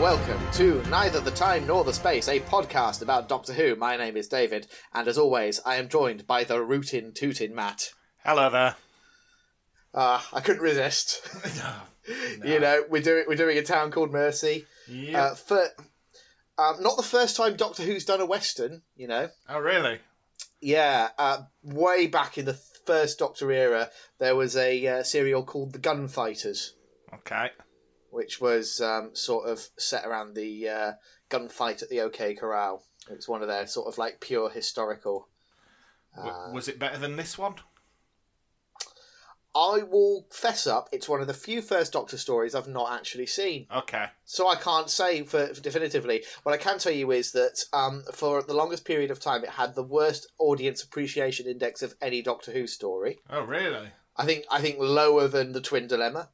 Welcome to Neither the Time Nor the Space, a podcast about Doctor Who. My name is David, and as always, I am joined by the rootin' tootin' Matt. Hello there. Uh, I couldn't resist. You know, we're doing we're doing a town called Mercy. Yeah. Uh, for, um, not the first time Doctor Who's done a western. You know, oh, really? yeah, uh, way back in the first Doctor era, there was a uh, serial called The Gunfighters. Okay. Which was um, sort of set around the uh, gunfight at the OK Corral. It's one of their sort of like pure historical. Uh, was it better than this one? I will fess up, it's one of the few First Doctor stories I've not actually seen. Okay. So I can't say for, for definitively. What I can tell you is that um, for the longest period of time, it had the worst audience appreciation index of any Doctor Who story. Oh, really? I think I think lower than the Twin Dilemma,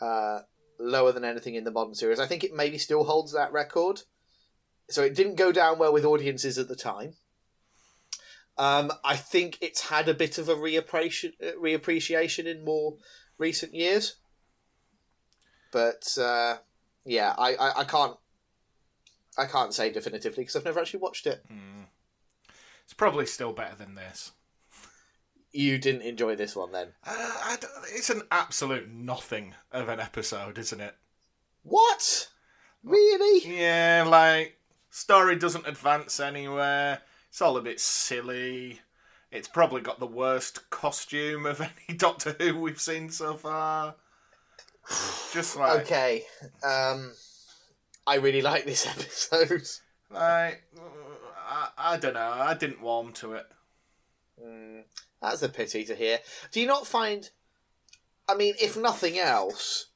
uh, lower than anything in the modern series. I think it maybe still holds that record. So it didn't go down well with audiences at the time. Um, I think it's had a bit of a reappreciation, reappreciation in more recent years, but uh, yeah, I, I, I can't I can't say definitively because I've never actually watched it. It's probably still better than this. You didn't enjoy this one then? Uh, I it's an absolute nothing of an episode, isn't it? What? Really? Yeah, like, story doesn't advance anywhere. It's all a bit silly. It's probably got the worst costume of any Doctor Who we've seen so far. Just like, Okay. Um, I really like this episode. like, I, I don't know. I didn't warm to it. Mm, that's a pity to hear. Do you not find? I mean, if nothing else,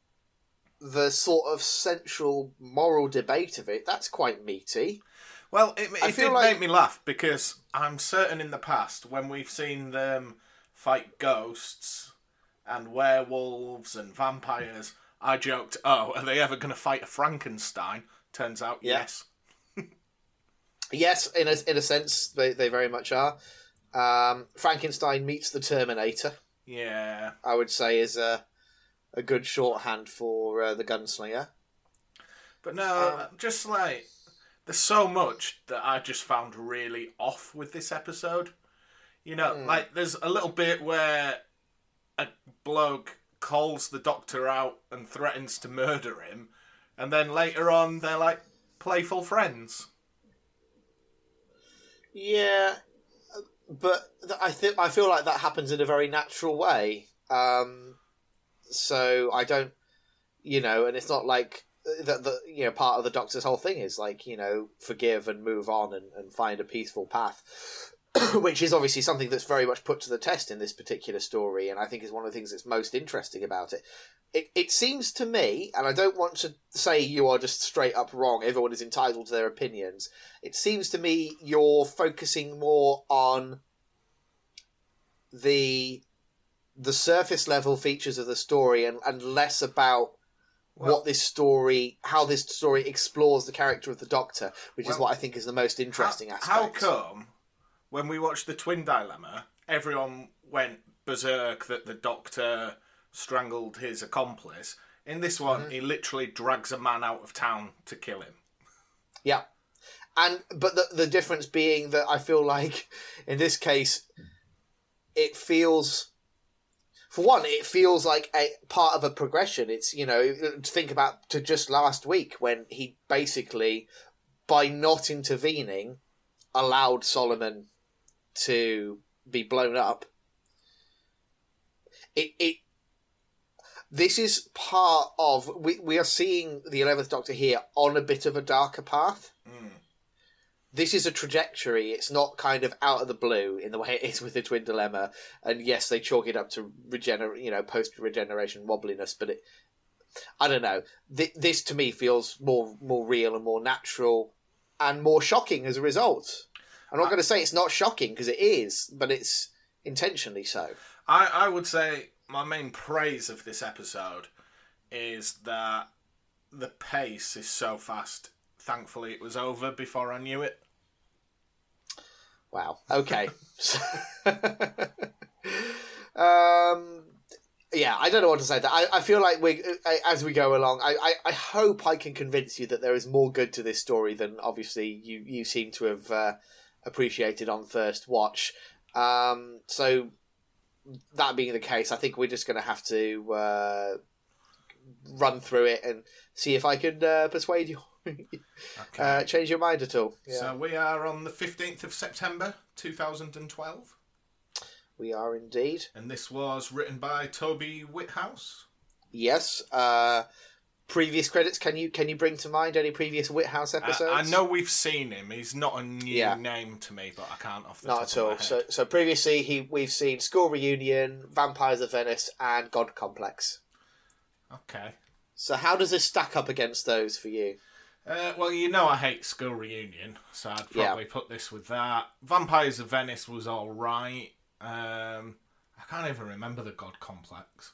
the sort of central moral debate of it—that's quite meaty. Well, it, it did like- make me laugh because I'm certain in the past when we've seen them fight ghosts and werewolves and vampires, I joked, "Oh, are they ever going to fight a Frankenstein?" Turns out, Yeah. yes. Yes, in a in a sense, they they very much are. Um, Frankenstein meets the Terminator. Yeah, I would say is a a good shorthand for uh, the gunslinger. but no, Um, just like there's so much that I just found really off with this episode. You know, Hmm. like there's a little bit where a bloke calls the doctor out and threatens to murder him, and then later on they're like playful friends. Yeah, but I think I feel like that happens in a very natural way. Um, so I don't, you know, and it's not like that. The you know part of the Doctor's whole thing is like you know forgive and move on and, and find a peaceful path, which is obviously something that's very much put to the test in this particular story, and I think is one of the things that's most interesting about it. It, it seems to me, and I don't want to say you are just straight up wrong. Everyone is entitled to their opinions it seems to me you're focusing more on the the surface level features of the story and, and less about Well- what this story how this story explores the character of the doctor which is what i think is the most interesting how, aspect How come when we watched the Twin Dilemma, everyone went berserk that the doctor strangled his accomplice? In this one, Mm-hmm. he literally drags a man out of town to kill him. yeah and but the, the difference being that i feel like in this case it feels for one, it feels like a part of a progression. It's you know, think about to just last week when he basically, by not intervening, allowed Solomon to be blown up. It it. This is part of we we are seeing the eleventh Doctor here on a bit of a darker path mm. this is a trajectory. It's not kind of out of the blue in the way it is with the twin dilemma. And yes, they chalk it up to regenerate, you know, post regeneration wobbliness. But it, I don't know. Th- this to me feels more more real and more natural, and more shocking as a result. I'm not going to say it's not shocking because it is, but it's intentionally so. I, I would say my main praise of this episode is that the pace is so fast. Thankfully, it was over before I knew it. Wow. Okay. um. Yeah, I don't know what to say. That I, I feel like we, as we go along, I, I, I hope I can convince you that there is more good to this story than obviously you, you seem to have uh, appreciated on first watch. Um, so that being the case, I think we're just going to have to uh, run through it and see if I can uh, persuade you, Okay. uh, change your mind at all. Yeah. So we are on the 15th of September 2012, we are indeed. and this was written by Toby Whithouse. Yes. Uh, previous credits. Can you can you bring to mind any previous Whithouse I, episodes? I know we've seen him. He's not a new Yeah. name to me, but I can't off the Not top at of my all. So, so previously, he we've seen School Reunion, Vampires of Venice, and God Complex. Okay. So, how does this stack up against those for you? Uh, well, you know I hate School Reunion, so I'd Yeah. probably put this with that. Vampires of Venice was all right. Um, I can't even remember the God Complex.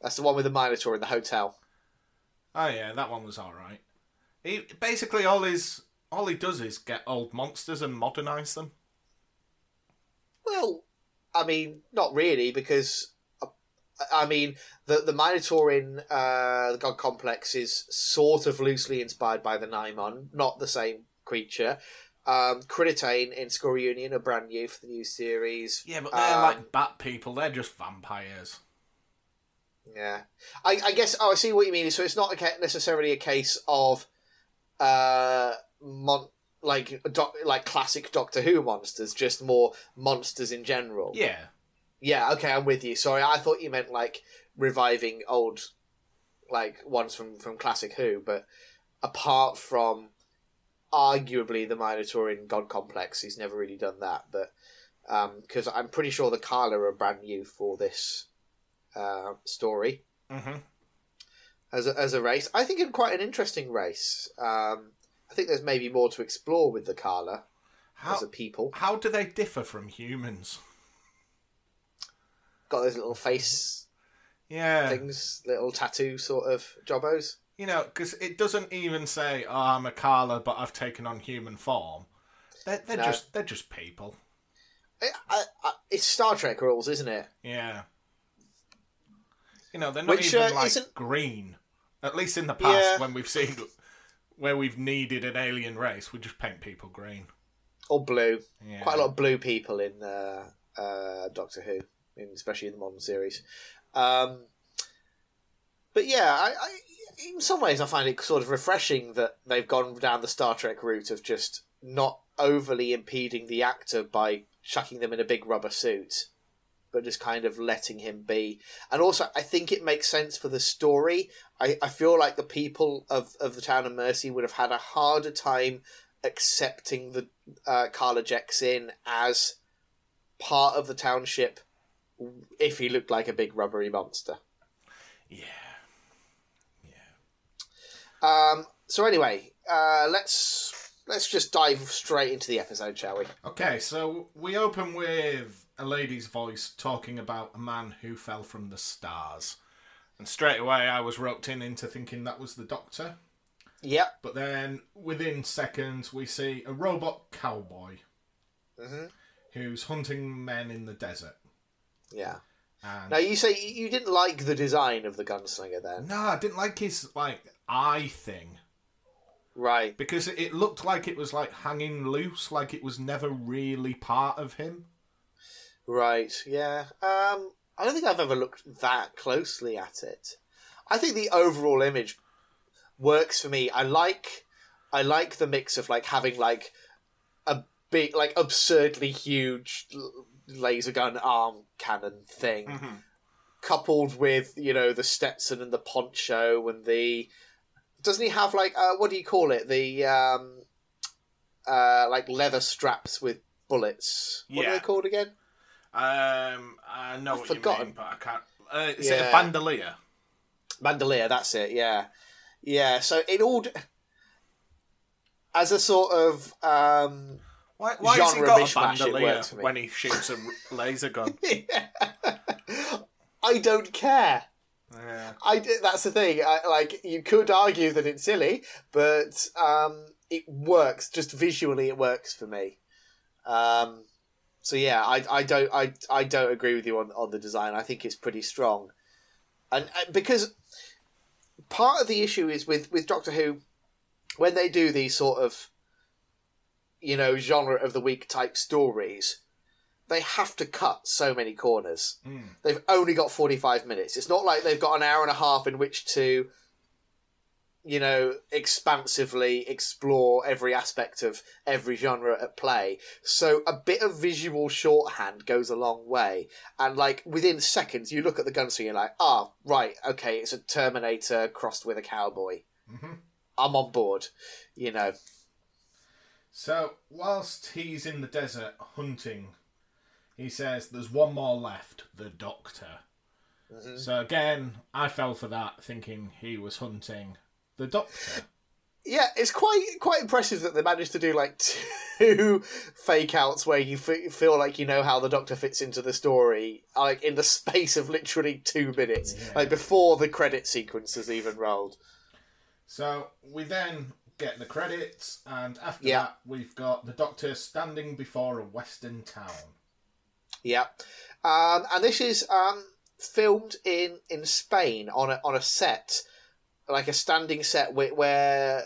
That's the one with the Minotaur in the hotel. Oh yeah, that one was all right. He basically all his all he does is get old monsters and modernize them. Well, I mean, not really, because uh, I mean, the the Minotaur in uh, the God Complex is sort of loosely inspired by the Nimon, not the same creature. Um, Krillitane in School Reunion are brand new for the new series. Yeah, but they're Um, like bat people. They're just vampires. Yeah, I, I guess. Oh, I see what you mean. So it's not a necessarily a case of, uh, mon- like doc- like classic Doctor Who monsters, just more monsters in general. Yeah, Yeah. Okay, I'm with you. Sorry, I thought you meant like reviving old, like ones from from classic Who, but apart from arguably the Minotaur in God Complex, he's never really done that. But because I'm pretty sure the Kahler are brand new for this uh, story hmm as a, as a race. I think it's quite an interesting race. Um, I think there's maybe more to explore with the Kahler how as a people. how do they differ from humans? Got those little face Yeah, things, little tattoo sort of jobbos. you know, because it doesn't even say, "Oh, I'm a Kahler, but I've taken on human form." They're, they're No. just they're just people. I, I, I, it's Star Trek rules, isn't it? Yeah. You know, they're not Which, even uh, like isn't- green. At least in the past, Yeah. when we've seen where we've needed an alien race, we just paint people green. Or blue. Yeah. Quite a lot of blue people in uh, uh, Doctor Who, in, especially in the modern series. Um, but yeah, I, I, in some ways, I find it sort of refreshing that they've gone down the Star Trek route of just not overly impeding the actor by chucking them in a big rubber suit, but just kind of letting him be. And also, I think it makes sense for the story. I, I feel like the people of, of the town of Mercy would have had a harder time accepting the uh, Carla Jackson as part of the township if he looked like a big rubbery monster. Yeah. Um, so anyway, uh, let's let's just dive straight into the episode, shall we? Okay, so we open with a lady's voice talking about a man who fell from the stars. And straight away I was roped in into thinking that was the doctor. Yep. But then within seconds we see a robot cowboy hmm who's hunting men in the desert. Yeah. And Now you say you didn't like the design of the gunslinger, then, no, I didn't like his like eye thing. right? Because it looked like it was like hanging loose, like it was never really part of him. Right. Yeah. Um, I don't think I've ever looked that closely at it. I think the overall image works for me. I like, I like the mix of like having like a big, like absurdly huge laser gun arm cannon thing, coupled with you know the Stetson and the poncho and the. Doesn't he have like uh, what do you call it? The um, uh, like leather straps with bullets. What are Yeah. they called again? Um, I know I've what forgotten. you mean, but I can't. Uh, is it a bandolier? Bandolier, that's it. Yeah, yeah. So it all, d- as a sort of, um, Why, why has he Genre got a bandolier works for me. when he shoots a laser gun? I don't care. yeah. I that's the thing. I, like you could argue that it's silly, but um, it works. Just visually, it works for me. Um, so yeah, I, I don't I, I don't agree with you on, on the design. I think it's pretty strong. and, and because part of the issue is with with Doctor Who when they do these sort of you know genre of the week type stories they have to cut so many corners Mm. they've only got 45 minutes it's not like they've got an hour and a half in which to you know expansively explore every aspect of every genre at play so a bit of visual shorthand goes a long way and like within seconds you look at the gunslinger you're like ah right okay it's a terminator crossed with a cowboy Mhm. i'm on board you know So, whilst he's in the desert hunting, he says there's one more left the Doctor. Mhm. So, again, I fell for that, thinking he was hunting the Doctor. yeah it's quite quite impressive that they managed to do like two fake outs where you f- feel like you know how the doctor fits into the story like in the space of literally two minutes Yeah. like before the credit sequence has even rolled So, we then get the credits, and after Yeah. that, we've got the Doctor standing before a western town. Yeah, um, and this is um, filmed in, in Spain on a on a set, like a standing set where, where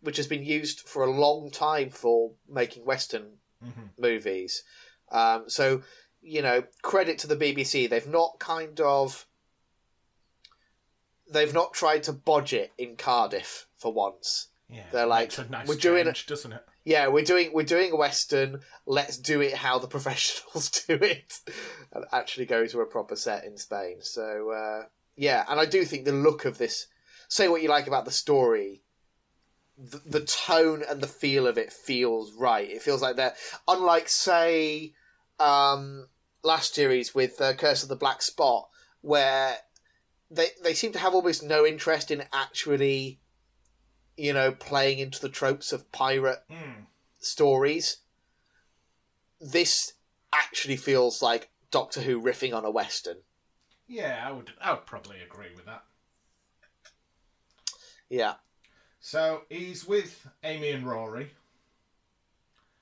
which has been used for a long time for making Western Mhm. movies. Um, so you know, credit to the BBC, they've not kind of they've not tried to bodge it in Cardiff for once. Yeah, They're like, nice we're doing change, doesn't it? Yeah, we're doing we're doing a western. Let's do it how the professionals do it, and actually go to a proper set in Spain. So uh, yeah, and I do think the look of this. Say what you like about the story, the, the tone and the feel of it feels right. It feels like they're unlike say um, last series with uh, Curse of the Black Spot, where they they seem to have almost no interest in actually, you know, playing into the tropes of pirate Mm. stories. This actually feels like Doctor Who riffing on a western. Yeah, I would. I would probably agree with that. Yeah. So he's with Amy and Rory.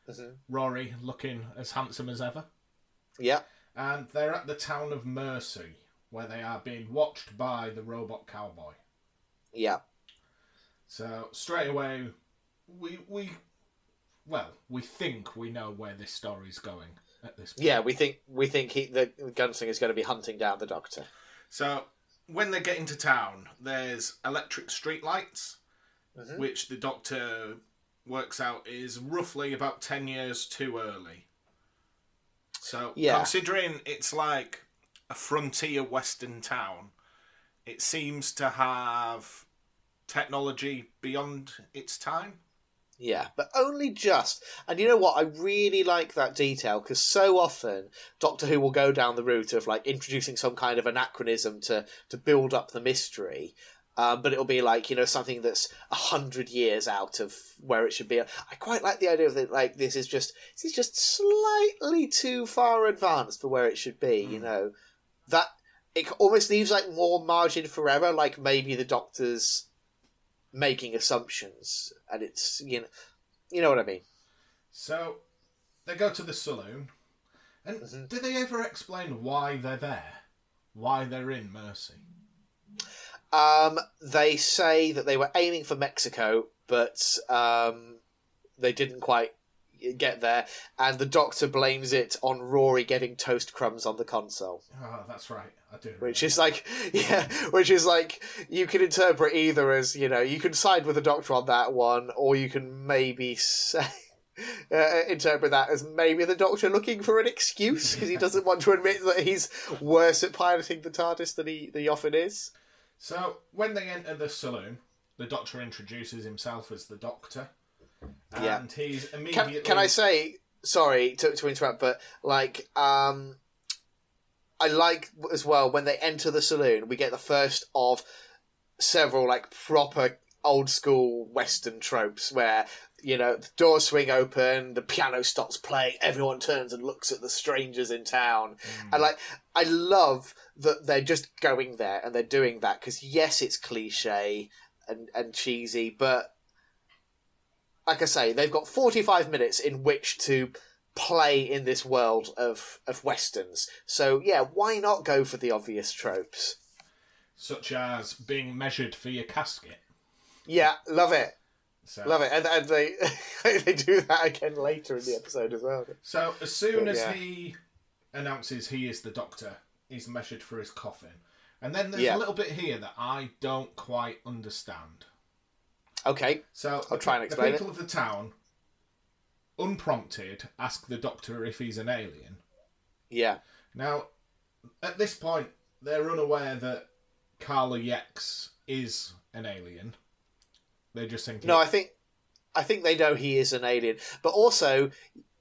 Mhm. Rory looking as handsome as ever. Yeah. And they're at the town of Mercy, where they are being watched by the robot cowboy. Yeah. So straight away, we we well we think we know where this story's going at this point. Yeah. We think we think he, the gunslinger is going to be hunting down the Doctor. So when they get into town, there's electric streetlights, Mhm. which the Doctor works out is roughly about ten years too early. So Yeah. considering it's like a frontier western town, it seems to have technology beyond its time. Yeah, but only just. And you know what? I really like that detail because so often Doctor Who will go down the route of like introducing some kind of anachronism to to build up the mystery. Um, but it'll be like you know something that's a hundred years out of where it should be. I quite like the idea of that. Like this is just this is just slightly too far advanced for where it should be. You Mm. know that it almost leaves like more margin for error. Like maybe the Doctor's making assumptions, and it's you know, you know what I mean. So they go to the saloon, and Mhm. do they ever explain why they're there? Why they're in Mercy? Um, they say that they were aiming for Mexico, but um, they didn't quite get there, and the Doctor blames it on Rory getting toast crumbs on the console. Oh, that's right. I do. Which is that. like, yeah, which is like, you can interpret either as, you know, you can side with the Doctor on that one, or you can maybe say, uh, interpret that as maybe the Doctor looking for an excuse because he doesn't want to admit that he's worse at piloting the TARDIS than he, than he often is. So when they enter the saloon, the Doctor introduces himself as the Doctor, and Yeah. he's Can, immediately. can I say, sorry to, to interrupt, but like, um, I like as well when they enter the saloon, we get the first of several like proper old school Western tropes where you know the doors swing open, the piano stops playing, everyone turns and looks at the strangers in town, Mm. and like I love that they're just going there and they're doing that because yes, it's cliche and and cheesy, but like I say, they've got forty five minutes in which to play in this world of of westerns. So yeah, why not go for the obvious tropes? such as being measured for your casket. Yeah, love it, So, love it, and, and they they do that again later in the episode as well. so as soon But, as yeah. he announces he is the doctor, he's measured for his coffin. And then there's Yeah. a little bit here that I don't quite understand. Okay, So I'll try and the explain people of the town, unprompted, ask the doctor if he's an alien. yeah, Now, at this point, they're unaware that Kahler-Jex is an alien. They're just think no, I think I think they know he is an alien, but also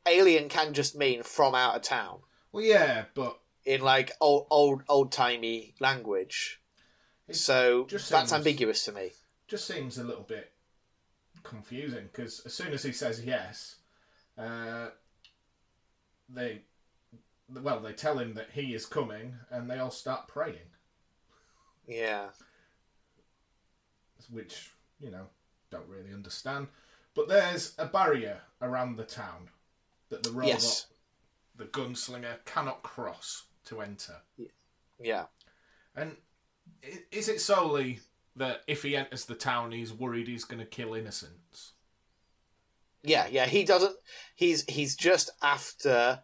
alien can just mean from out of town well, yeah, but in like old old old timey language. It So just that's seems- ambiguous to me. Just seems a little bit confusing because as soon as he says yes, uh, they well they tell him that he is coming, and they all start praying, Yeah, which you know don't really understand. But there's a barrier around the town that the robot, Yes. the gunslinger, cannot cross to enter. yeah. And is it solely that if he enters the town, he's worried he's going to kill innocents? Yeah, yeah, he doesn't. He's he's just after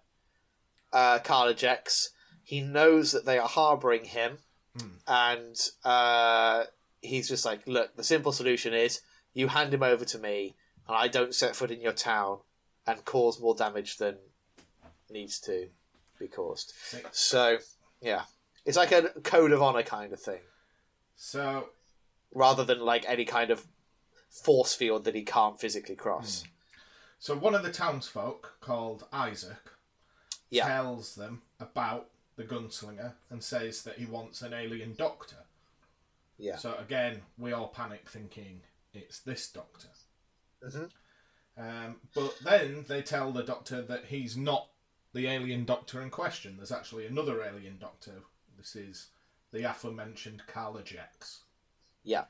uh, Kahler-Jex. He knows that they are harboring him, Hmm. and uh, he's just like, "Look, the simple solution is you hand him over to me, and I don't set foot in your town and cause more damage than needs to be caused." So, yeah, it's like a code of honor kind of thing, So rather than like any kind of force field that he can't physically cross. So one of the townsfolk called Isaac Yeah. tells them about the gunslinger and says that he wants an alien doctor. Yeah. So again, we all panic thinking it's this doctor. Mhm. Um, but then they tell the doctor that he's not the alien doctor in question. There's actually another alien doctor. This is the aforementioned Kahler-Jex, Yeah.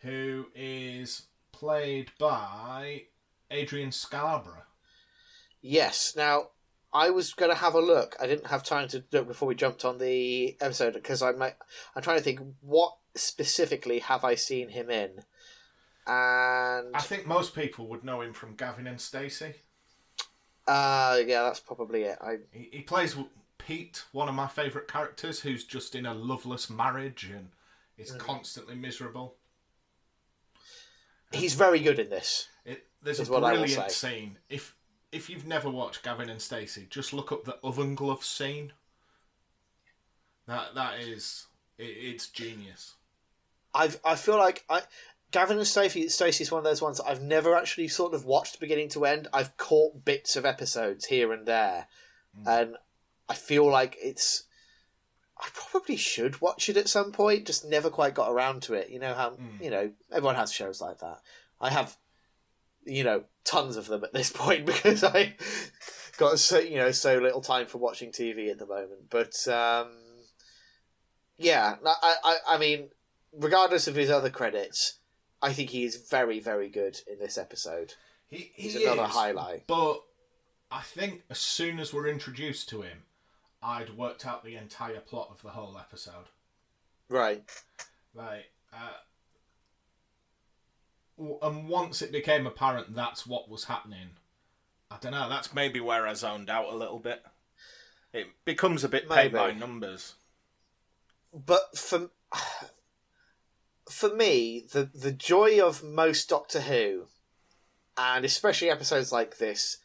who is played by Adrian Scarborough. Yes. Now, I was going to have a look. I didn't have time to look before we jumped on the episode because I might. I'm trying to think what specifically have I seen him in, and I think most people would know him from Gavin and Stacey. uh, yeah, that's probably it. I He, he plays Pete, one of my favourite characters, who's just in a loveless marriage and is Mm. constantly miserable. he's very good in this. It, there's Is a brilliant scene. If if you've never watched Gavin and Stacey, just look up the oven glove scene. That that is it, it's genius. I I feel like I. Gavin and Stacey Stacey is one of those ones I've never actually sort of watched beginning to end. I've caught bits of episodes here and there, and I feel like it's. I probably should watch it at some point. Just never quite got around to it. You know how Mm. you know everyone has shows like that. I have, you know, tons of them at this point because I got so you know so little time for watching TV at the moment. But um, yeah, I, I I mean, regardless of his other credits, I think he is very very good in this episode. He, He's another is, highlight. But I think as soon as we're introduced to him, I'd worked out the entire plot of the whole episode. Right. Like, uh, and once it became apparent that's what was happening, I don't know. That's maybe where I zoned out a little bit. It becomes a bit paid by numbers. but for for me, the the joy of most Doctor Who, and especially episodes like this,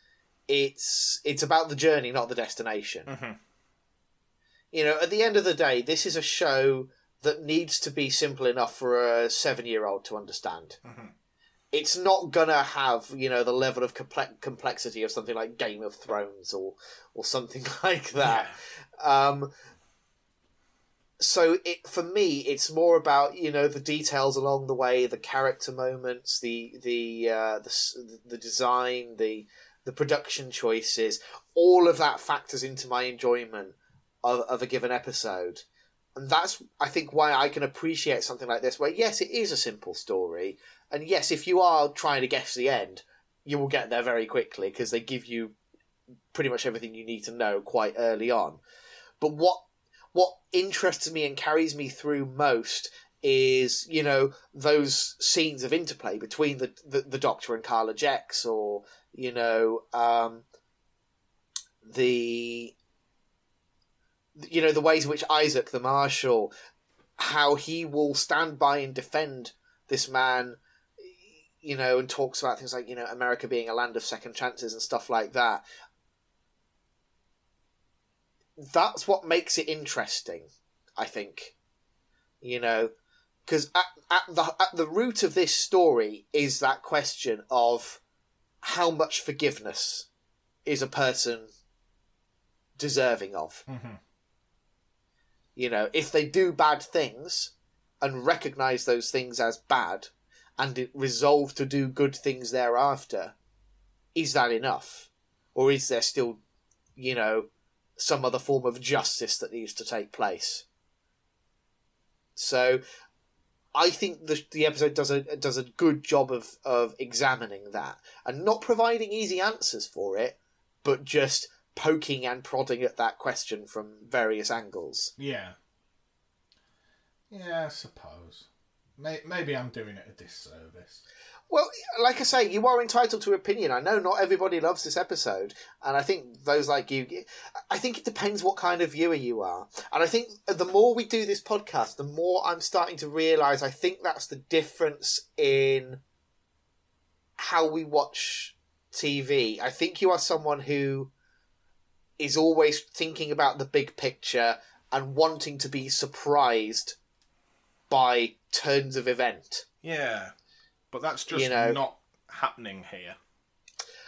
it's it's about the journey, not the destination. Mhm. You know, at the end of the day, this is a show that needs to be simple enough for a seven year old to understand. Mhm. It's not gonna have you know the level of comple- complexity of something like Game of Thrones or or something like that. Um, so it for me, it's more about you know the details along the way, the character moments, the the uh, the the design, the the production choices. All of that factors into my enjoyment of, of a given episode, and that's I think why I can appreciate something like this. Where yes, it is a simple story, and yes, if you are trying to guess the end, you will get there very quickly because they give you pretty much everything you need to know quite early on. But what what interests me and carries me through most is you know those scenes of interplay between the the, the Doctor and Kahler-Jex, or you know um, the you know the ways in which Isaac the Marshal, how he will stand by and defend this man, you know, and talks about things like you know America being a land of second chances and stuff like that. That's what makes it interesting, I think. You know, because at, at the at the root of this story is that question of how much forgiveness is a person deserving of. Mhm. You know, if they do bad things and recognize those things as bad and resolve to do good things thereafter, is that enough? Or is there still, you know, some other form of justice that needs to take place? So I think the the episode does a does a good job of, of examining that and not providing easy answers for it, but just poking and prodding at that question from various angles. Yeah. Yeah, I suppose. May- Maybe I'm doing it a disservice. Well, like I say, you are entitled to opinion. I know not everybody loves this episode, and I think those like you, I think it depends what kind of viewer you are. And I think the more we do this podcast, the more I'm starting to realize I think that's the difference in how we watch TV. I think you are someone who is always thinking about the big picture and wanting to be surprised by turns of event. Yeah. But that's just You know- not happening here.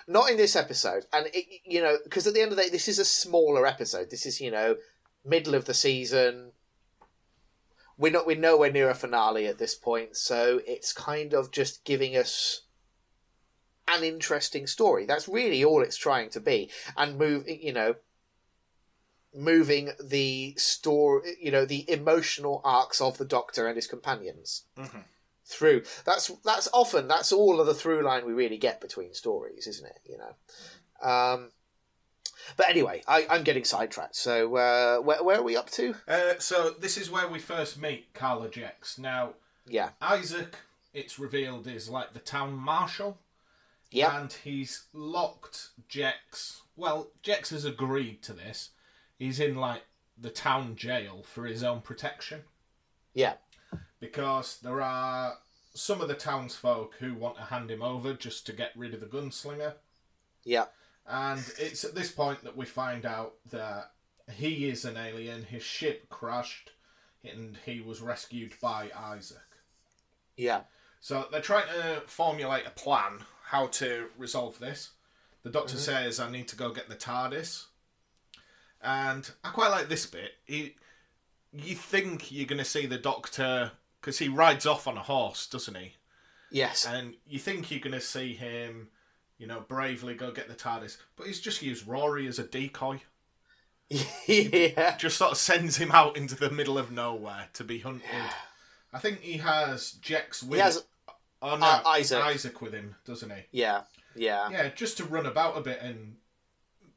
not in this episode and it, you know because at the end of the day this is a smaller episode this is you know middle of the season we're not we're nowhere near a finale at this point so it's kind of just giving us an interesting story that's really all it's trying to be and move you know moving the story you know the emotional arcs of the doctor and his companions Mhm. through. That's that's often that's all of the through line we really get between stories, isn't it? You know. Um, but anyway, I, I'm getting sidetracked. So uh, where where are we up to? Uh, so this is where we first meet Kahler-Jex. Now, Yeah, Isaac, it's revealed, is like the town marshal. yeah, And he's locked Jex. Well, Jex has agreed to this. He's in like the town jail for his own protection yeah, because there are some of the townsfolk who want to hand him over just to get rid of the gunslinger. yeah, And it's at this point that we find out that he is an alien. His ship crashed, and he was rescued by Isaac. yeah, So they're trying to formulate a plan how to resolve this. The doctor mm-hmm. says, "I need to go get the TARDIS," and I quite like this bit. He, you think you're going to see the doctor because he rides off on a horse, doesn't he? yes, And you think you're going to see him, you know, bravely go get the TARDIS, but he's just used Rory as a decoy. yeah, Just sort of sends him out into the middle of nowhere to be hunted. I think he has Jex with he has, oh, no, uh, Isaac. Isaac with him, doesn't he? yeah, yeah, Yeah, just to run about a bit and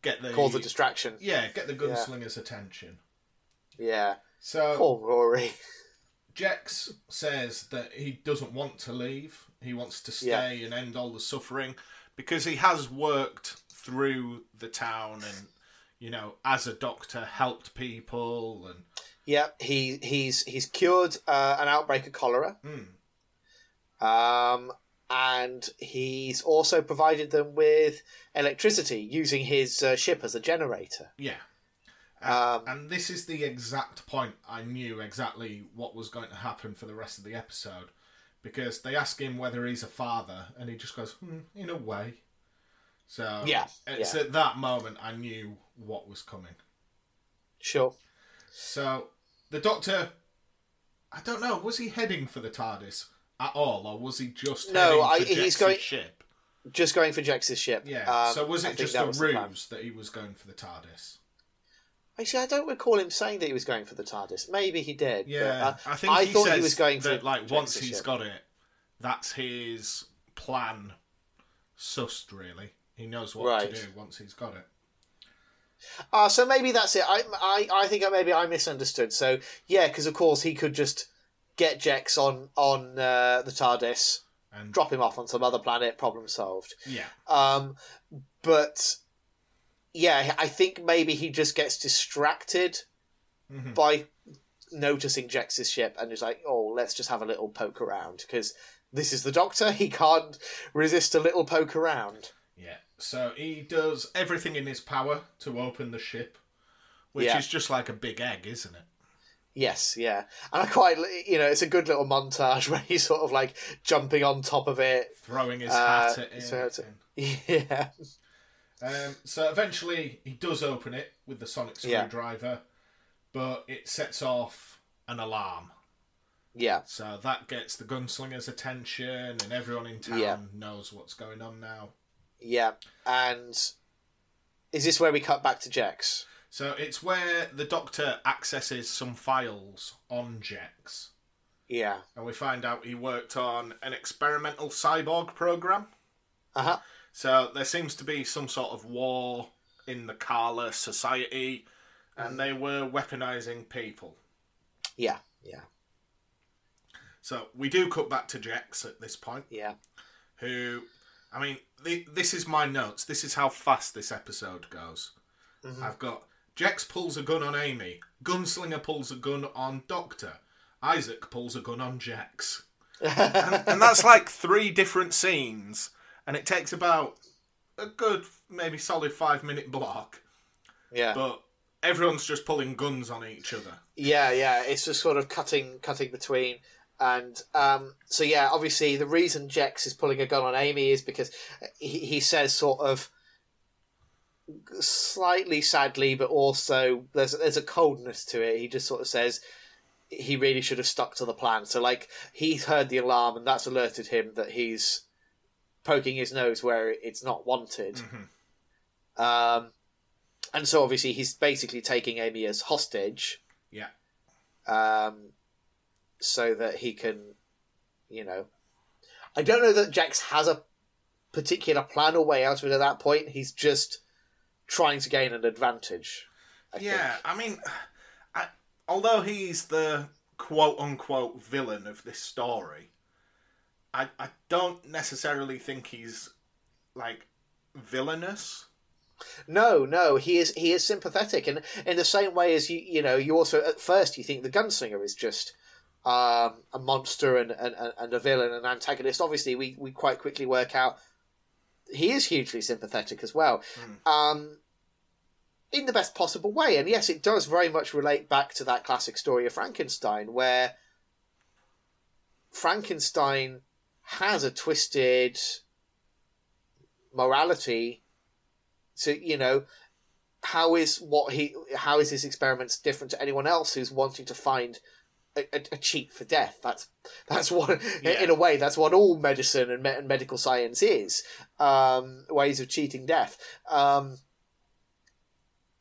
get the cause a distraction. yeah, get the gunslinger's attention. Yeah, So poor Rory. Jex says that he doesn't want to leave. He wants to stay and end all the suffering because he has worked through the town and you know as a doctor helped people and Yeah, he he's he's cured uh, an outbreak of cholera. mm, Um, and he's also provided them with electricity using his uh, ship as a generator. yeah. Um, And this is the exact point I knew exactly what was going to happen for the rest of the episode. Because they ask him whether he's a father, and he just goes, hmm, in a way. So Yeah, it's yeah. at that moment I knew what was coming. sure. So the Doctor, I don't know, was he heading for the TARDIS at all, or was he just No, I- he's going- ship? Just going for Jex's ship. Yeah. Um, so was it think just a was the ruse that he was going for the TARDIS? Actually, I don't recall him saying that he was going for the TARDIS. Maybe he did. Yeah, but, uh, I think I he thought he was going for that, like once he's ship. got it, that's his plan. Sussed, really. He knows what Right. to do once he's got it. Ah, so maybe that's it. I, I, I think maybe I misunderstood. So yeah, because of course he could just get Jex on on uh, the TARDIS, And drop him off on some other planet, problem solved. yeah, Um, but yeah, I think maybe he just gets distracted Mhm. by noticing Jex's ship and is like, "Oh, let's just have a little poke around because this is the Doctor. He can't resist a little poke around." yeah. So he does everything in his power to open the ship, which Yeah. is just like a big egg, isn't it? Yes, yeah, and I quite, you know, it's a good little montage where he's sort of like jumping on top of it. Throwing his Uh, hat at it. so it's- and- Yeah, Um, so eventually he does open it with the sonic Yeah. screwdriver, but it sets off an alarm. yeah, So that gets the gunslinger's attention, and everyone in town Yeah. knows what's going on now. yeah. And is this where we cut back to Jex? So it's where the Doctor accesses some files on Jex, Yeah. and we find out he worked on an experimental cyborg program. Uh huh. So there seems to be some sort of war in the Kahler society, and they were weaponizing people. Yeah. Yeah. So we do cut back to Jex at this point, Yeah. who, I mean, the, this is my notes. This is how fast this episode goes. Mhm. I've got Jex pulls a gun on Amy, Gunslinger pulls a gun on Doctor, Isaac pulls a gun on Jex. and, and that's like three different scenes, and it takes about a good, maybe solid five minute block, yeah. but everyone's just pulling guns on each other. Yeah, yeah, it's just sort of cutting, cutting between, and um, so yeah, obviously the reason Jex is pulling a gun on Amy is because he, he says sort of slightly sadly, but also there's there's a coldness to it. He just sort of says he really should have stuck to the plan. So like he's heard the alarm and that's alerted him that he's poking his nose where it's not wanted. Mhm. Um, and so obviously he's basically taking Amy as hostage. Yeah. Um, so that he can, you know, I don't know that Jex has a particular plan or way out of it at that point. He's just trying to gain an advantage. I yeah, think. I mean, I, although he's the quote unquote villain of this story, I I don't necessarily think he's like villainous. No, no, he is he is sympathetic, and in the same way as you, you know, you also at first you think the gunslinger is just um, a monster and, and, and a villain, an antagonist. Obviously, we, we quite quickly work out he is hugely sympathetic as well, um, in the best possible way. And yes, it does very much relate back to that classic story of Frankenstein, where Frankenstein has a twisted morality to you know how is what he how is his experiments different to anyone else who's wanting to find a, a, cheat for death that's that's what Yeah. in a way that's what all medicine and, me- and medical science is um, ways of cheating death um,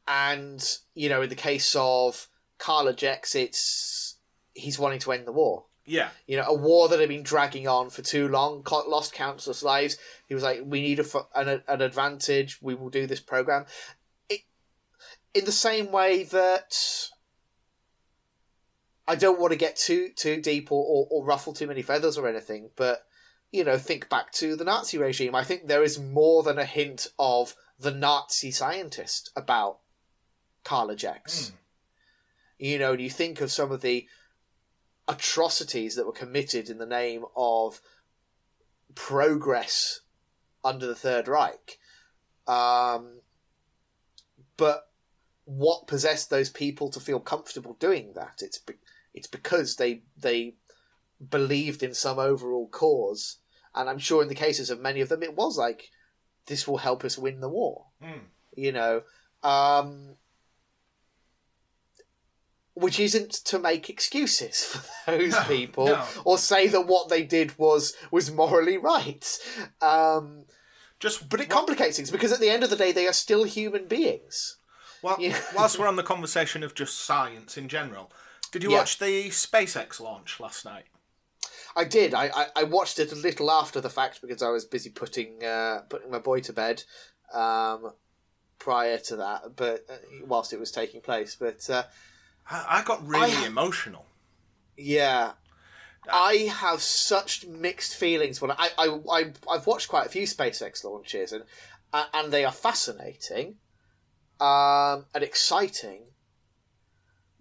and you know in the case of Kahler-Jex it's he's wanting to end the war Yeah, you know, a war that had been dragging on for too long, lost countless lives. He was like, "We need a, an, an advantage. We will do this program." It, in the same way that I don't want to get too too deep or, or, or ruffle too many feathers or anything, but you know, think back to the Nazi regime. I think there is more than a hint of the Nazi scientist about Kahler-Jex. Mm. You know, and you think of some of the atrocities that were committed in the name of progress under the Third Reich. Um, but what possessed those people to feel comfortable doing that? It's it's because they they believed in some overall cause, and I'm sure in the cases of many of them, it was like this will help us win the war Mm. you know um which isn't to make excuses for those No, people no. or say that what they did was was morally right um just but it complicates things because at the end of the day they are still human beings Well, Yeah. whilst we're on the conversation of just science in general, did you Yeah. watch the SpaceX launch last night? i did I, I i watched it a little after the fact because i was busy putting uh putting my boy to bed um prior to that but uh, whilst it was taking place but uh I, I got really emotional. yeah I have such mixed feelings. When I, I, I I've watched quite a few SpaceX launches, and and they are fascinating, um, and exciting.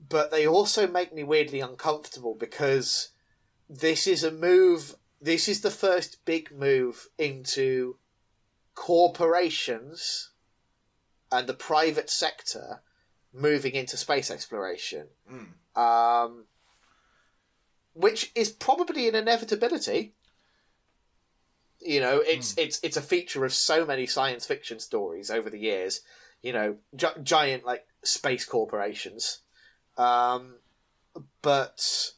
But they also make me weirdly uncomfortable because this is a move. This is the first big move into corporations and the private sector moving into space exploration. Mm. Um, which is probably an inevitability. You know, it's mm. it's it's a feature of so many science fiction stories over the years. You know, gi- giant like space corporations, um, but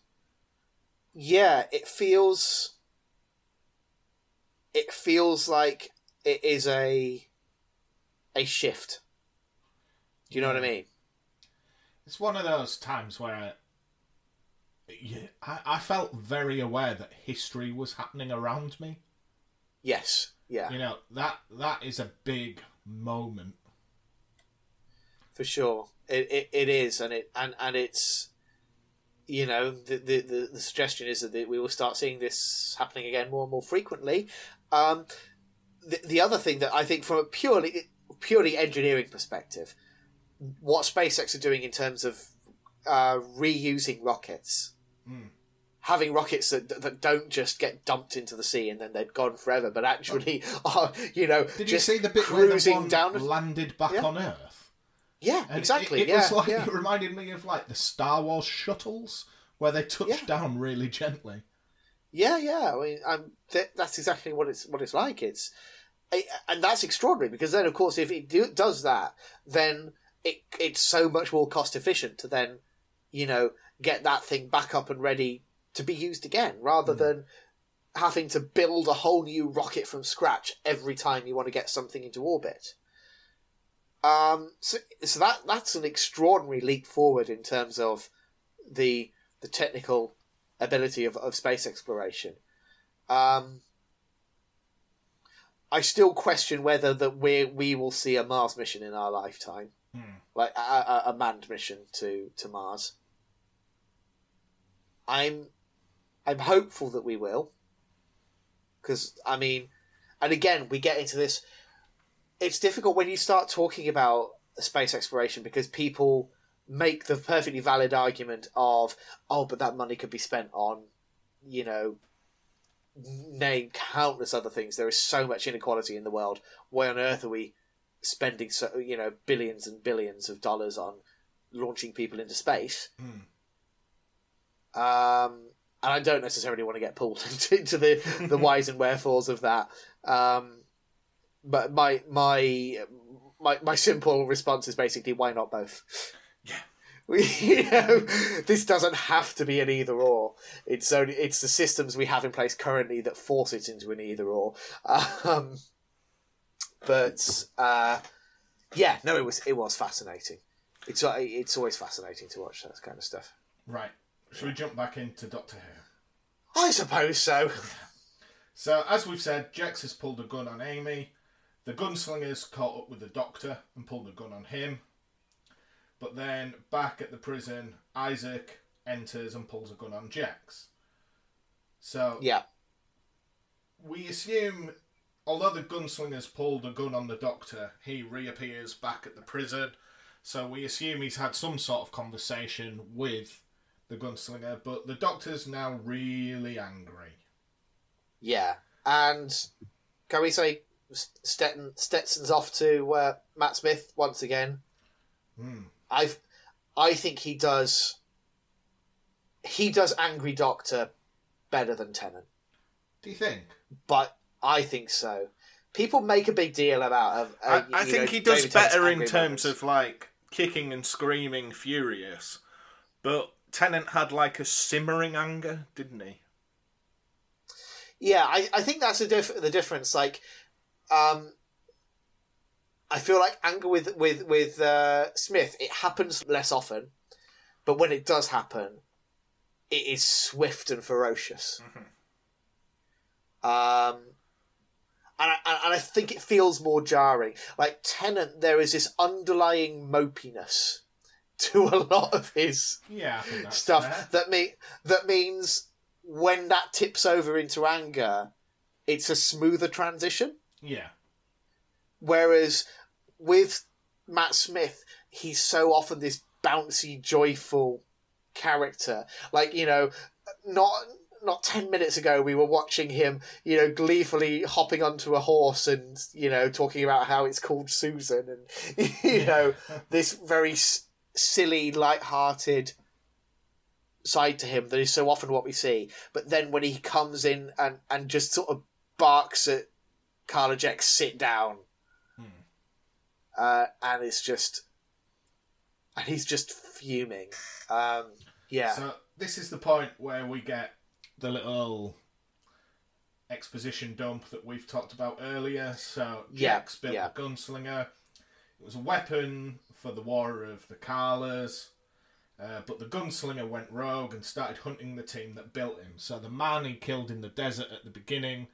yeah, it feels it feels like it is a a shift. Do you know what I mean? It's one of those times where yeah, I, I felt very aware that history was happening around me. Yes. Yeah. You know that that is a big moment. For sure, it it, it is, and it and and it's you know the, the the, the suggestion is that we will start seeing this happening again more and more frequently. Um, the the other thing that I think from a purely purely engineering perspective, what SpaceX are doing in terms of uh, reusing rockets Mm. Having rockets that, that don't just get dumped into the sea and then they're gone forever, but actually are, you know, Did you see the bit cruising where the down landed back Yeah. on Earth? Yeah, And exactly. It, it yeah, was like yeah. it reminded me of like the Star Wars shuttles where they touch Yeah. down really gently. Yeah, yeah. I mean, um, th- that's exactly what it's what it's like. It's I- and that's extraordinary because then, of course, if it do, does that, then it it's so much more cost efficient to then, you know, get that thing back up and ready to be used again, rather Mm. than having to build a whole new rocket from scratch every time you want to get something into orbit. Um, so, so that that's an extraordinary leap forward in terms of the the technical ability of, of space exploration. Um, I still question whether that we we will see a Mars mission in our lifetime, Hmm. like a, a, a manned mission to to Mars. I'm I'm hopeful that we will, because I mean, and again we get into this. It's difficult when you start talking about space exploration because people make the perfectly valid argument of, oh, but that money could be spent on, you know, name countless other things. There is so much inequality in the world. Why on earth are we spending so you know billions and billions of dollars on launching people into space? Hmm. Um, and I don't necessarily want to get pulled into, into the the whys and wherefores of that. Um, but my my my my simple response is basically why not both? Yeah. You know, this doesn't have to be an either or. It's only it's the systems we have in place currently that force it into an either or. Um, but uh, yeah, no, it was it was fascinating. It's uh, it's always fascinating to watch that kind of stuff. Right. Should we jump back into Doctor Who? I suppose so. So, as we've said, Jex has pulled a gun on Amy. The gunslingers caught up with the Doctor and pulled a gun on him. But then, back at the prison, Isaac enters and pulls a gun on Jex. So, Yeah, we assume, although the gunslingers pulled a gun on the Doctor, he reappears back at the prison. So, we assume he's had some sort of conversation with the gunslinger, but the Doctor's now really angry. yeah, and can we say Stetson, Stetson's off to uh, Matt Smith once again? Hmm. I've, I think he does. He does Angry Doctor better than Tennant, Do you think? but I think so. People make a big deal about. Uh, I, I you think know, he does David better in terms moments. of like kicking and screaming furious, but Tennant had like a simmering anger, didn't he? Yeah, I, I think that's the diff- the difference. Like, um, I feel like anger with with with uh, Smith, it happens less often, but when it does happen, it is swift and ferocious. Um, and I, and I think it feels more jarring. Like Tennant, there is this underlying mopiness to a lot of his Yeah, I think that's stuff fair. that me that means when that tips over into anger, it's a smoother transition. Yeah. Whereas with Matt Smith, he's so often this bouncy, joyful character. Like, you know, not not 10 minutes ago we were watching him you know gleefully hopping onto a horse and you know talking about how it's called susan and you know this very s- silly light-hearted side to him that is so often what we see but then when he comes in and and just sort of barks at Kahler-Jex sit down Hmm. uh, and it's just and he's just fuming um yeah So this is the point where we get the little exposition dump that we've talked about earlier. So Yeah, Jex built yeah. the gunslinger. It was a weapon for the war of the Kahlers. Uh, but the gunslinger went rogue and started hunting the team that built him. So the man he killed in the desert at the beginning,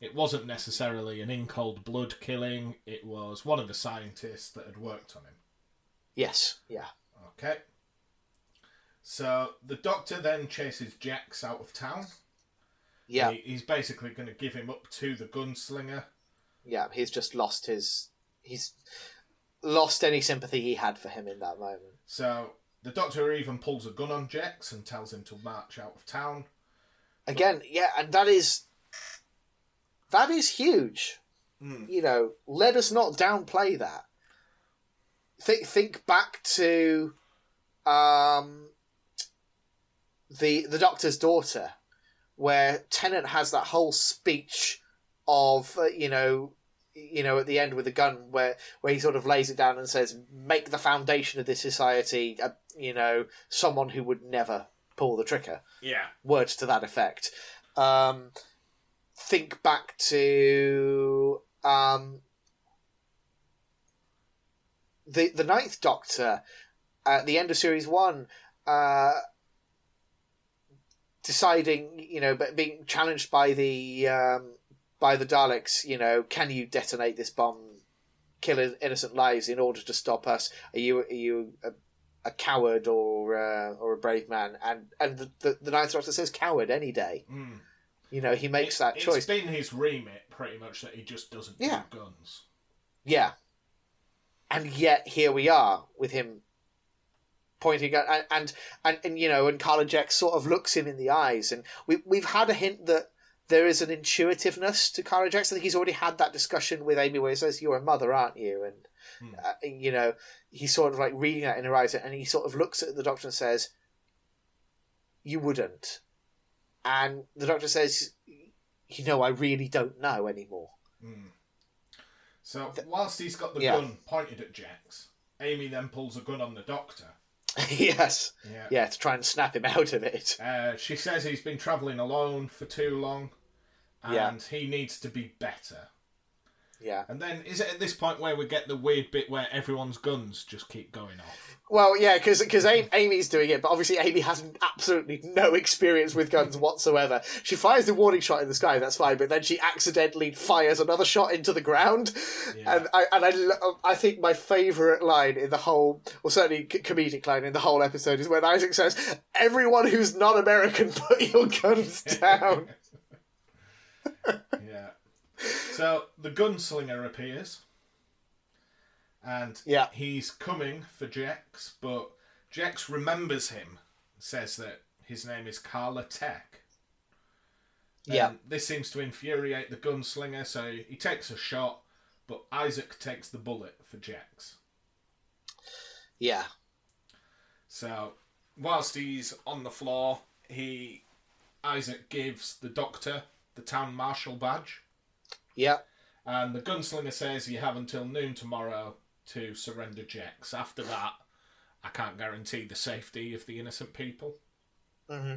it wasn't necessarily an in cold blood killing. It was one of the scientists that had worked on him. yes yeah Okay. So the doctor then chases Jex out of town. yeah He- he's basically going to give him up to the gunslinger. yeah, he's just lost his he's lost any sympathy he had for him in that moment. So the doctor even pulls a gun on Jex and tells him to march out of town. Again, yeah, and that is that is huge. Mm. You know, let us not downplay that. Think think back to um the the doctor's daughter where Tennant has that whole speech of uh, you know you know at the end with the gun where where he sort of lays it down and says make the foundation of this society uh, you know someone who would never pull the trigger Yeah. words to that effect um think back to um the the ninth doctor at the end of series one uh deciding you know being challenged by the um by the daleks you know can you detonate this bomb kill innocent lives in order to stop us? Are you are you a, a coward or uh, or a brave man? And and the, the, the ninth doctor says coward any day. Mm. You know he makes It- that it's choice been his remit pretty much that he just doesn't Yeah. do guns. Yeah. And yet here we are with him pointing at and and, and, and you know and Kahler-Jex sort of looks him in the eyes and we we've had a hint that there is an intuitiveness to Carla Jackson. I think he's already had that discussion with Amy where he says, You're a mother, aren't you? And, Hmm. uh, you know, he's sort of like reading that in her eyes and he sort of looks at the doctor and says, You wouldn't. And the doctor says, You know, I really don't know anymore. Mm. So whilst he's got the Yeah. gun pointed at Jex, Amy then pulls a gun on the doctor. yes. Yeah. Yeah, to try and snap him out of it. Uh, she says he's been travelling alone for too long, and Yeah. he needs to be better. Yeah. And then is it at this point where we get the weird bit where everyone's guns just keep going off? Well, yeah, because Amy's doing it, but obviously Amy has absolutely no experience with guns whatsoever. She fires the warning shot in the sky, that's fine, but then she accidentally fires another shot into the ground. Yeah. And I and I, I think my favourite line in the whole, or certainly comedic line in the whole episode is when Isaac says, "Everyone who's not American, put your guns down." So the gunslinger appears, and Yeah. he's coming for Jex, but Jex remembers him, says that his name is Kahler-Tek. Yeah. This seems to infuriate the gunslinger, so he takes a shot, but Isaac takes the bullet for Jex. yeah, So whilst he's on the floor, he Isaac gives the doctor the town marshal badge. Yeah, And the gunslinger says you have until noon tomorrow to surrender Jex. After that, I can't guarantee the safety of the innocent people. hmm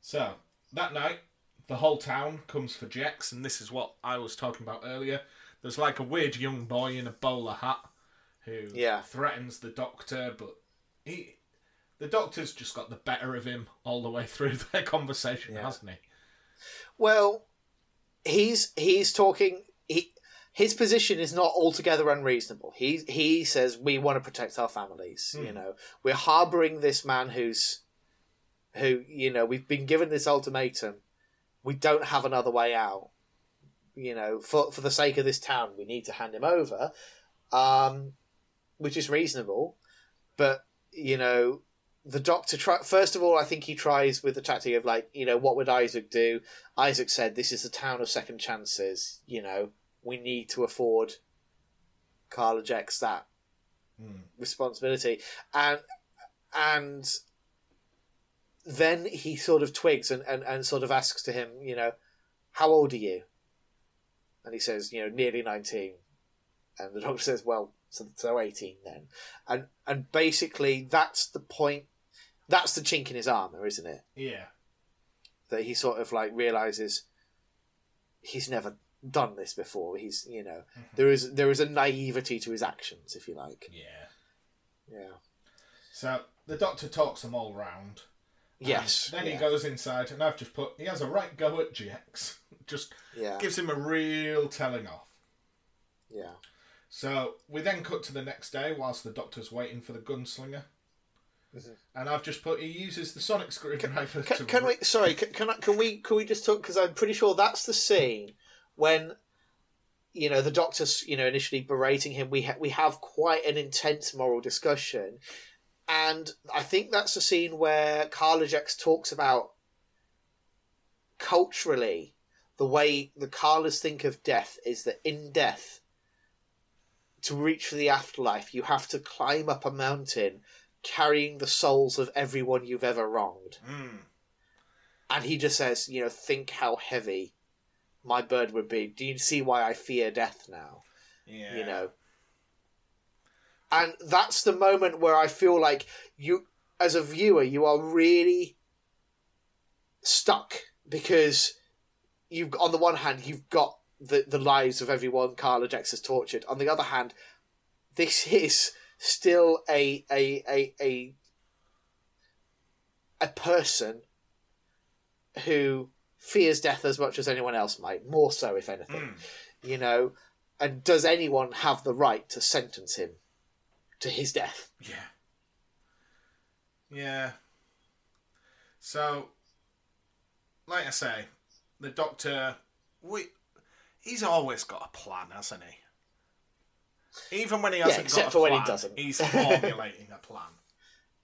So, that night, the whole town comes for Jex, and this is what I was talking about earlier. There's like a weird young boy in a bowler hat who Yeah. threatens the doctor, but he. The doctor's just got the better of him all the way through their conversation, Yeah. hasn't he? Well, he's he's talking. He his position is not altogether unreasonable. He he says we want to protect our families. You Hmm. know, we're harboring this man who's who you know we've been given this ultimatum. We don't have another way out. You know, for for the sake of this town, we need to hand him over, um, which is reasonable. But you know, the doctor try first of all. I think he tries with the tactic of like, you know, what would Isaac do? Isaac said, "This is a town of second chances." You know, we need to afford Kahler-Jex that Hmm. responsibility, and and then he sort of twigs and, and, and sort of asks to him, you know, how old are you? And he says, you know, nearly nineteen. And the doctor says, well, so, so eighteen then. And and basically that's the point. That's the chink in his armor, isn't it? Yeah. That he sort of like realizes he's never done this before. He's you know mm-hmm. there is there is a naivety to his actions, if you like. Yeah. Yeah. So the doctor talks them all round. Yes. Then yeah. he goes inside, and I've just put he has a right go at Jex. just Yeah. gives him a real telling off. Yeah. So we then cut to the next day whilst the doctor's waiting for the gunslinger. Mhm. And I've just put he uses the sonic screwdriver to. Can, can we? Sorry, can, can I, can we? Can we just talk? Because I'm pretty sure that's the scene when you know the doctor's you know initially berating him. We ha- we have quite an intense moral discussion, and I think that's the scene where Kahler-Jex talks about culturally the way the Kahlers think of death is that in death. To reach for the afterlife, you have to climb up a mountain carrying the souls of everyone you've ever wronged. Mm. And he just says, you know, think how heavy my bird would be. Do you see why I fear death now? Yeah. You know. And that's the moment where I feel like you as a viewer, you are really stuck because you've on the one hand you've got the, the lives of everyone Kahler-Jex has tortured. On the other hand, this is still a a a a, a person who fears death as much as anyone else might, more so if anything. Mm. You know, and does anyone have the right to sentence him to his death? Yeah. Yeah. So, like I say, the doctor. We, he's always got a plan, hasn't he? Even when he hasn't except got a for when he doesn't. he's formulating a plan.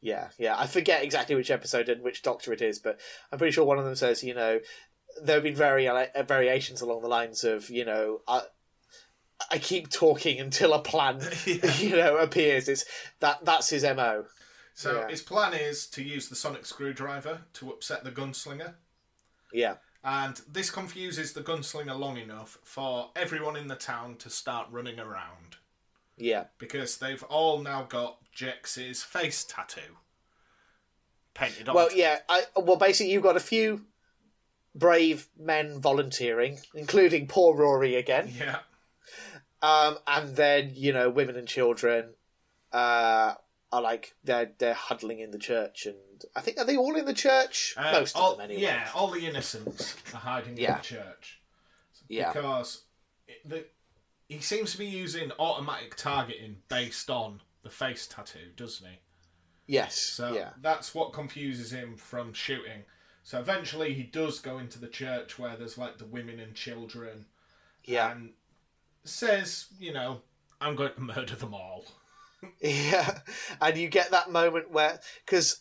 Yeah, yeah. I forget exactly which episode and which doctor it is, but I'm pretty sure one of them says, you know, there have been vari- uh, variations along the lines of, you know, I, I keep talking until a plan, Yeah. you know, appears. It's that that's his mo. So Yeah. his plan is to use the sonic screwdriver to upset the gunslinger, Yeah, and this confuses the gunslinger long enough for everyone in the town to start running around yeah, because they've all now got Jex's face tattoo painted on. Well, yeah. I well, basically, you've got a few brave men volunteering, including poor Rory again. yeah, Um, and then you know, women and children uh, are like they're they're huddling in the church, and I think are they all in the church? Uh, Most all, of them, anyway. Yeah, all the innocents are hiding Yeah. in the church yeah, because it, the, he seems to be using automatic targeting based on the face tattoo, doesn't he? yes, So yeah, that's what confuses him from shooting. So eventually he does go into the church where there's like the women and children yeah, and says, you know, I'm going to murder them all. yeah. And you get that moment where because.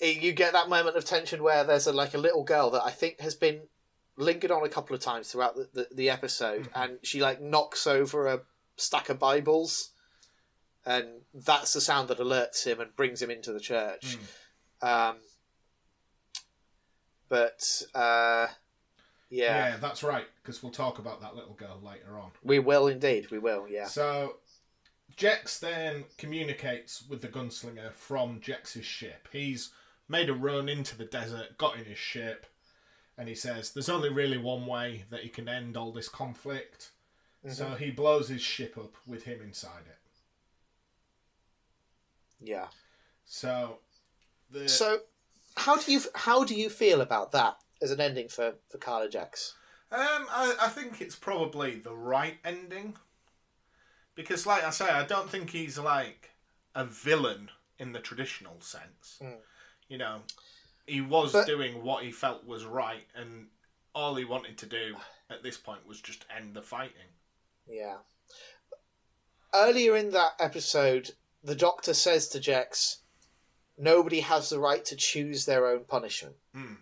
You get that moment of tension where there's a like a little girl that I think has been lingered on a couple of times throughout the, the, the episode, and she like knocks over a stack of Bibles, and that's the sound that alerts him and brings him into the church. Um, but uh, Yeah, yeah, that's right, because we'll talk about that little girl later on. we will indeed. We will. Yeah. So Jex then communicates with the gunslinger from Jex's ship. He's made a run into the desert, got in his ship, and he says there's only really one way that he can end all this conflict. So he blows his ship up with him inside it. Yeah. So the So, how do you how do you feel about that as an ending for for Kahler-Jex? Um, I, I think it's probably the right ending. Because, like I say, I don't think he's like a villain in the traditional sense. Mm. You know, he was But- doing what he felt was right, and all he wanted to do at this point was just end the fighting. Yeah. Earlier in that episode, the Doctor says to Jex, "Nobody has the right to choose their own punishment." Hmm.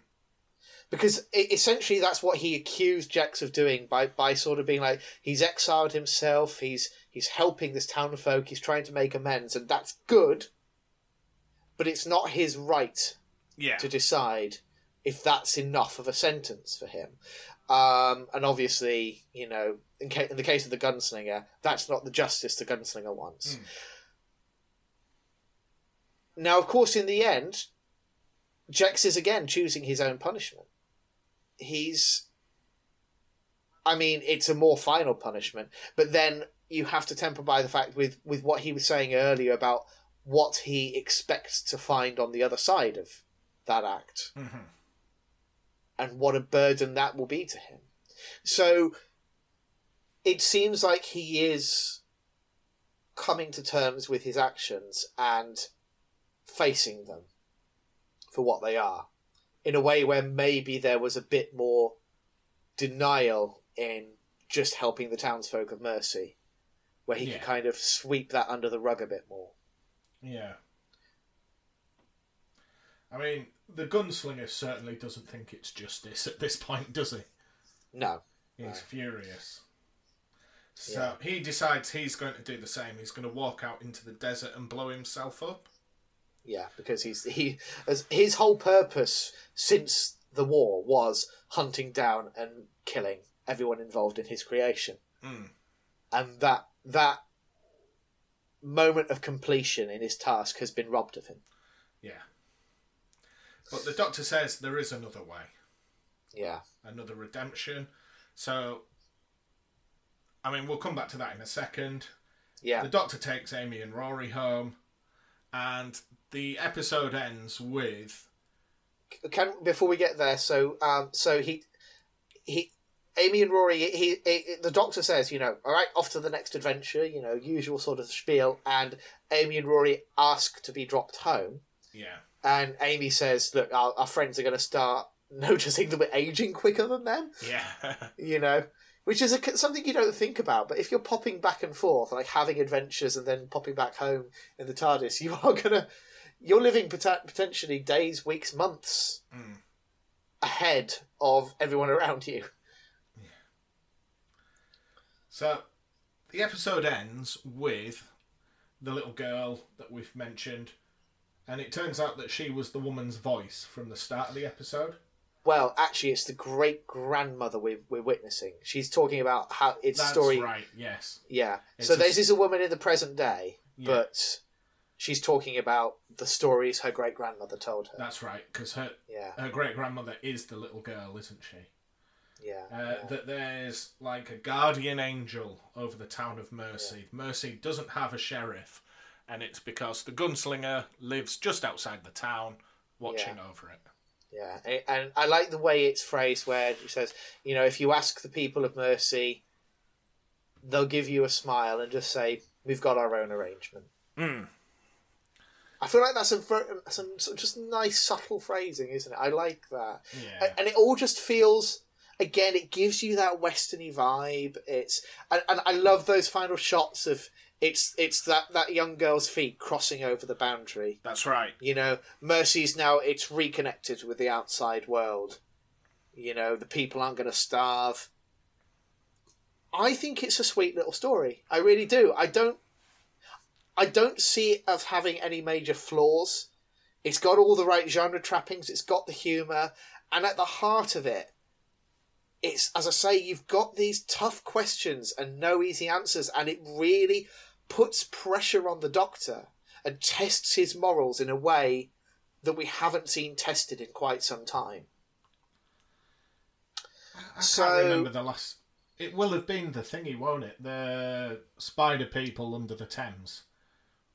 Because essentially, that's what he accused Jex of doing by, by sort of being like he's exiled himself, he's he's helping this town folk, he's trying to make amends, and that's good. But it's not his right Yeah. to decide if that's enough of a sentence for him. Um, and obviously, you know, in, ca- in the case of the gunslinger, that's not the justice the gunslinger wants. Mm. Now, of course, in the end, Jex is again choosing his own punishment. He's. I mean, it's a more final punishment, but then you have to temper by the fact with, with what he was saying earlier about what he expects to find on the other side of that act Mhm. and what a burden that will be to him. So it seems like he is coming to terms with his actions and facing them for what they are in a way where maybe there was a bit more denial in just helping the townsfolk of Mercy, where he Yeah. could kind of sweep that under the rug a bit more. Yeah. I mean, the gunslinger certainly doesn't think it's justice at this point, does he? No. He's No. furious. So he decides he's going to do the same. He's going to walk out into the desert and blow himself up. Yeah, because he's he as his whole purpose since the war was hunting down and killing everyone involved in his creation, Mm. and that that moment of completion in his task has been robbed of him. Yeah. But the doctor says there is another way, Yeah, another redemption. So, I mean, we'll come back to that in a second. yeah, The doctor takes Amy and Rory home, and the episode ends with can before we get there so um so he he amy and rory he, he the doctor says you know all right off to the next adventure you know usual sort of spiel and amy and rory ask to be dropped home. Yeah, and amy says look our, our friends are going to start noticing that we're aging quicker than them. Yeah, you know? Which is a, something you don't think about but if you're popping back and forth like having adventures and then popping back home in the tardis you are going to you're living pot- potentially days weeks months Mm. ahead of everyone around you. So the episode ends with the little girl that we've mentioned, and it turns out that she was the woman's voice from the start of the episode. well actually it's the great grandmother we're, we're witnessing she's talking about how it's story That's story right. Yes. yeah It's so a- this is a woman in the present day Yeah. but she's talking about the stories her great grandmother told her That's right. Because her yeah her great grandmother is the little girl, isn't she? yeah, Uh, yeah. That there's like a guardian angel over the town of Mercy. Mercy doesn't have a sheriff, and it's because the gunslinger lives just outside the town, watching over it. Yeah, and I like the way it's phrased, where he says, you know, if you ask the people of Mercy, they'll give you a smile and just say, "We've got our own arrangement." Mm. I feel like that's a ver- some, some just nice subtle phrasing, isn't it? I like that, Yeah. And it all just feels. Again, it gives you that westerny vibe. It's and, and I love those final shots of it's it's that that young girl's feet crossing over the boundary. That's right. You know, Mercy's now it's reconnected with the outside world. You know, the people aren't going to starve. I think it's a sweet little story. I really do. I don't I don't see it as having any major flaws. It's got all the right genre trappings, it's got the humor, and at the heart of it it's as I say you've got these tough questions and no easy answers and it really puts pressure on the doctor and tests his morals in a way that we haven't seen tested in quite some time. I So- can't remember the last. It will have been the thingy, won't it? The spider people under the Thames.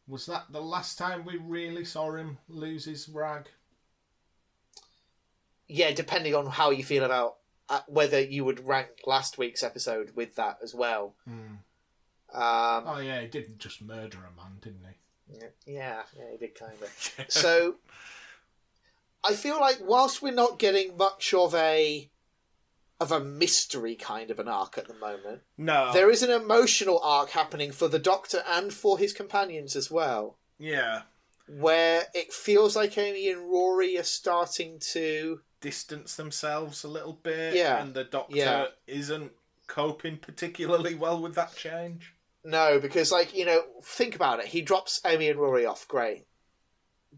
Was that the last time we really saw him lose his rag? Yeah, depending on how you feel about uh, whether you would rank last week's episode with that as well. Hmm. Um, Oh yeah, he didn't just murder a man, didn't he? yeah, yeah, he did kind of. so, I feel like whilst we're not getting much of a of a mystery kind of an arc at the moment, No. there is an emotional arc happening for the Doctor and for his companions as well, Yeah. where it feels like Amy and Rory are starting to. Distance themselves a little bit. Yeah. And the Doctor Yeah. isn't coping particularly well with that change. No, because like you know, think about it. He drops Amy and Rory off. Great.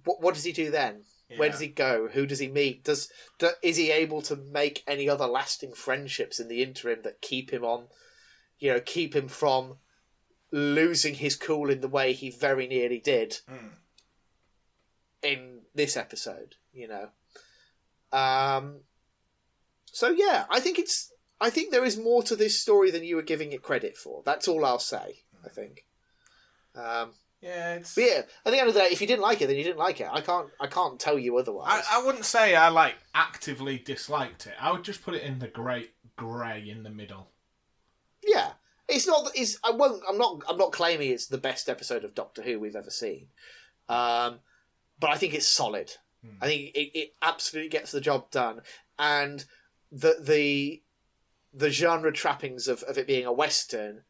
What what does he do then? Where does he go? Who does he meet? Does do, is he able to make any other lasting friendships in the interim that keep him on? You know, keep him from losing his cool in the way he very nearly did Mm. in this episode. You know. Um. So yeah, I think it's. I think there is more to this story than you were giving it credit for. That's all I'll say. I think. Um, Yeah, it's. but yeah, at the end of the day, if you didn't like it, then you didn't like it. I can't. I can't tell you otherwise. I, I wouldn't say I like. Actively disliked it. I would just put it in the great grey in the middle. yeah, it's not. It's. I won't. I'm not. I'm not claiming it's the best episode of Doctor Who we've ever seen. Um, but I think it's solid. I think it, it absolutely gets the job done, and the the the genre trappings of, of it being a western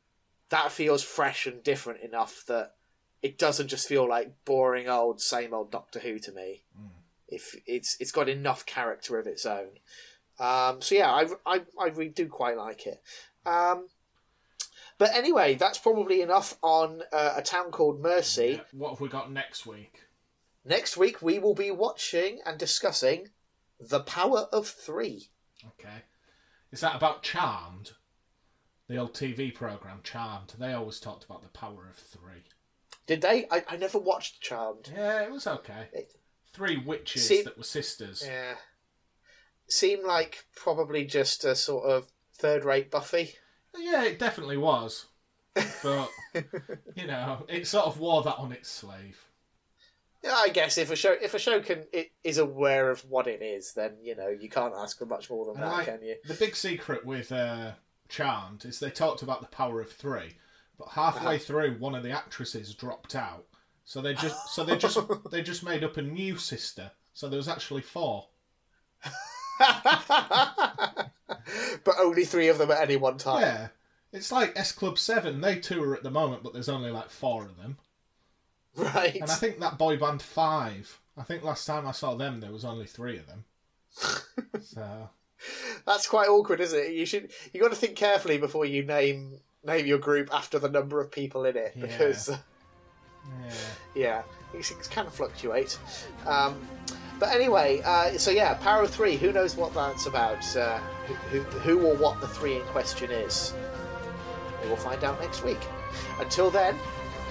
that feels fresh and different enough that it doesn't just feel like boring old same old Doctor Who to me. If it's it's got enough character of its own, um, so yeah, I, I I really do quite like it. Um, but anyway, that's probably enough on uh, a town called Mercy. Yeah. What have we got next week? Next week we will be watching and discussing The Power of Three. Okay. Is that about Charmed? The old TV program Charmed. They always talked about the power of three. Did they? I, I never watched Charmed. Yeah, it was okay. It- Three witches See- that were sisters. Yeah. Seemed like probably just a sort of third rate Buffy. Yeah, it definitely was. But, you know, it sort of wore that on its sleeve. Yeah, I guess if a show if a show can it is aware of what it is, then you know you can't ask for much more than And that, like, can you? the big secret with uh, Charmed is they talked about the power of three, but halfway Uh-huh. through, one of the actresses dropped out. So they just, so they just, they just made up a new sister. So there was actually four. but only three of them at any one time. Yeah, it's like S Club Seven. They two are at the moment, but there's only like four of them. Right. And I think that boy band Five. I think last time I saw them, there was only three of them. so That's quite awkward, isn't it? You should you got to think carefully before you name name your group after the number of people in it Yeah. because uh, yeah, yeah, these things kind of fluctuate. Um, but anyway, uh, so yeah, Power of Three. Who knows what that's about? Uh, who, who, who or what the three in question is? We will find out next week. Until then,